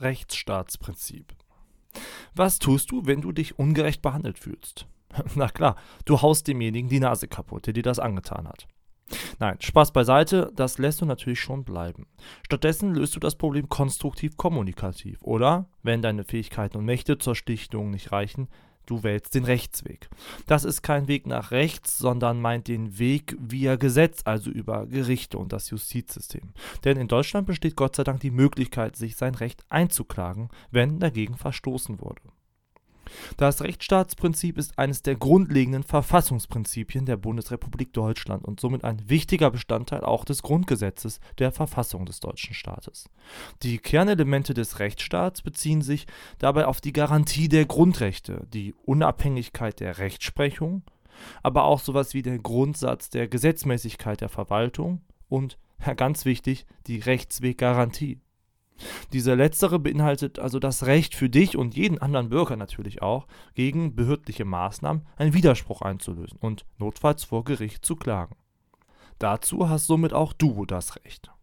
Rechtsstaatsprinzip. Was tust du, wenn du dich ungerecht behandelt fühlst? Na klar, du haust demjenigen die Nase kaputt, der dir das angetan hat. Nein, Spaß beiseite, das lässt du natürlich schon bleiben. Stattdessen löst du das Problem konstruktiv kommunikativ oder, wenn deine Fähigkeiten und Mächte zur Schlichtung nicht reichen, du wählst den Rechtsweg. Das ist kein Weg nach rechts, sondern meint den Weg via Gesetz, also über Gerichte und das Justizsystem. Denn in Deutschland besteht Gott sei Dank die Möglichkeit, sich sein Recht einzuklagen, wenn dagegen verstoßen wurde. Das Rechtsstaatsprinzip ist eines der grundlegenden Verfassungsprinzipien der Bundesrepublik Deutschland und somit ein wichtiger Bestandteil auch des Grundgesetzes der Verfassung des deutschen Staates. Die Kernelemente des Rechtsstaats beziehen sich dabei auf die Garantie der Grundrechte, die Unabhängigkeit der Rechtsprechung, aber auch sowas wie der Grundsatz der Gesetzmäßigkeit der Verwaltung und, ganz wichtig, die Rechtsweggarantie. Diese letztere beinhaltet also das Recht für dich und jeden anderen Bürger natürlich auch, gegen behördliche Maßnahmen einen Widerspruch einzulösen und notfalls vor Gericht zu klagen. Dazu hast somit auch du das Recht.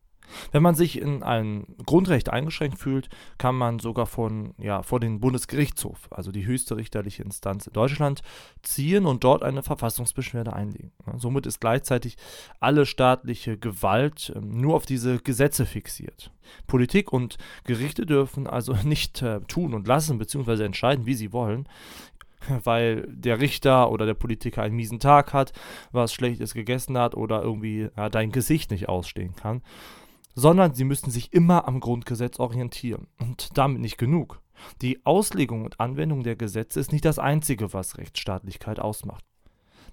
Wenn man sich in ein Grundrecht eingeschränkt fühlt, kann man sogar von, ja, vor den Bundesgerichtshof, also die höchste richterliche Instanz in Deutschland, ziehen und dort eine Verfassungsbeschwerde einlegen. Somit ist gleichzeitig alle staatliche Gewalt ähm, nur auf diese Gesetze fixiert. Politik und Gerichte dürfen also nicht äh, tun und lassen bzw. entscheiden, wie sie wollen weil der Richter oder der Politiker einen miesen Tag hat, was Schlechtes gegessen hat oder irgendwie ja, dein Gesicht nicht ausstehen kann sondern sie müssen sich immer am Grundgesetz orientieren. Und damit nicht genug. Die Auslegung und Anwendung der Gesetze ist nicht das Einzige, was Rechtsstaatlichkeit ausmacht.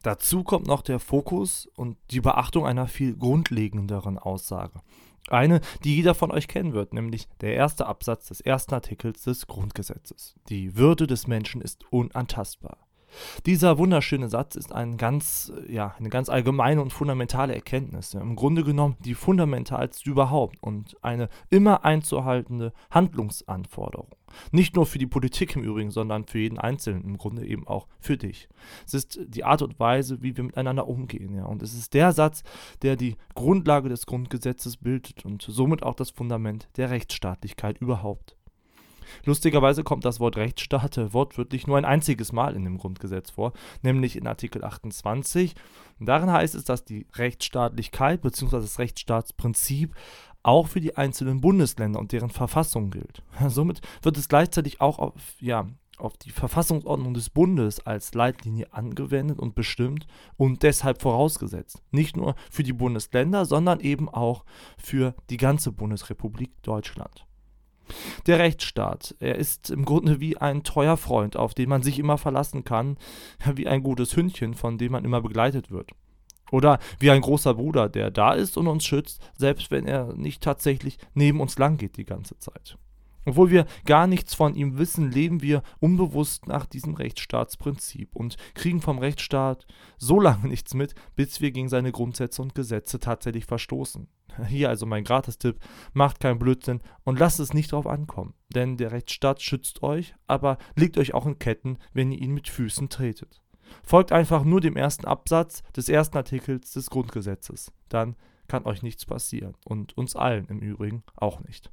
Dazu kommt noch der Fokus und die Beachtung einer viel grundlegenderen Aussage. Eine, die jeder von euch kennen wird, nämlich der erste Absatz des ersten Artikels des Grundgesetzes. Die Würde des Menschen ist unantastbar. Dieser wunderschöne Satz ist ein ganz, ja, eine ganz allgemeine und fundamentale Erkenntnis. Im Grunde genommen die fundamentalste überhaupt und eine immer einzuhaltende Handlungsanforderung. Nicht nur für die Politik im Übrigen, sondern für jeden Einzelnen, im Grunde eben auch für dich. Es ist die Art und Weise, wie wir miteinander umgehen. Ja. Und es ist der Satz, der die Grundlage des Grundgesetzes bildet und somit auch das Fundament der Rechtsstaatlichkeit überhaupt. Lustigerweise kommt das Wort Rechtsstaat wortwörtlich nur ein einziges Mal in dem Grundgesetz vor, nämlich in Artikel 28. Und darin heißt es, dass die Rechtsstaatlichkeit bzw. das Rechtsstaatsprinzip auch für die einzelnen Bundesländer und deren Verfassung gilt. Somit wird es gleichzeitig auch auf, ja, auf die Verfassungsordnung des Bundes als Leitlinie angewendet und bestimmt und deshalb vorausgesetzt. Nicht nur für die Bundesländer, sondern eben auch für die ganze Bundesrepublik Deutschland. Der Rechtsstaat, er ist im Grunde wie ein treuer Freund, auf den man sich immer verlassen kann, wie ein gutes Hündchen, von dem man immer begleitet wird. Oder wie ein großer Bruder, der da ist und uns schützt, selbst wenn er nicht tatsächlich neben uns lang geht die ganze Zeit. Obwohl wir gar nichts von ihm wissen, leben wir unbewusst nach diesem Rechtsstaatsprinzip und kriegen vom Rechtsstaat so lange nichts mit, bis wir gegen seine Grundsätze und Gesetze tatsächlich verstoßen. Hier also mein Gratistipp, macht keinen Blödsinn und lasst es nicht drauf ankommen, denn der Rechtsstaat schützt euch, aber legt euch auch in Ketten, wenn ihr ihn mit Füßen tretet. Folgt einfach nur dem ersten Absatz des ersten Artikels des Grundgesetzes, dann kann euch nichts passieren und uns allen im Übrigen auch nicht.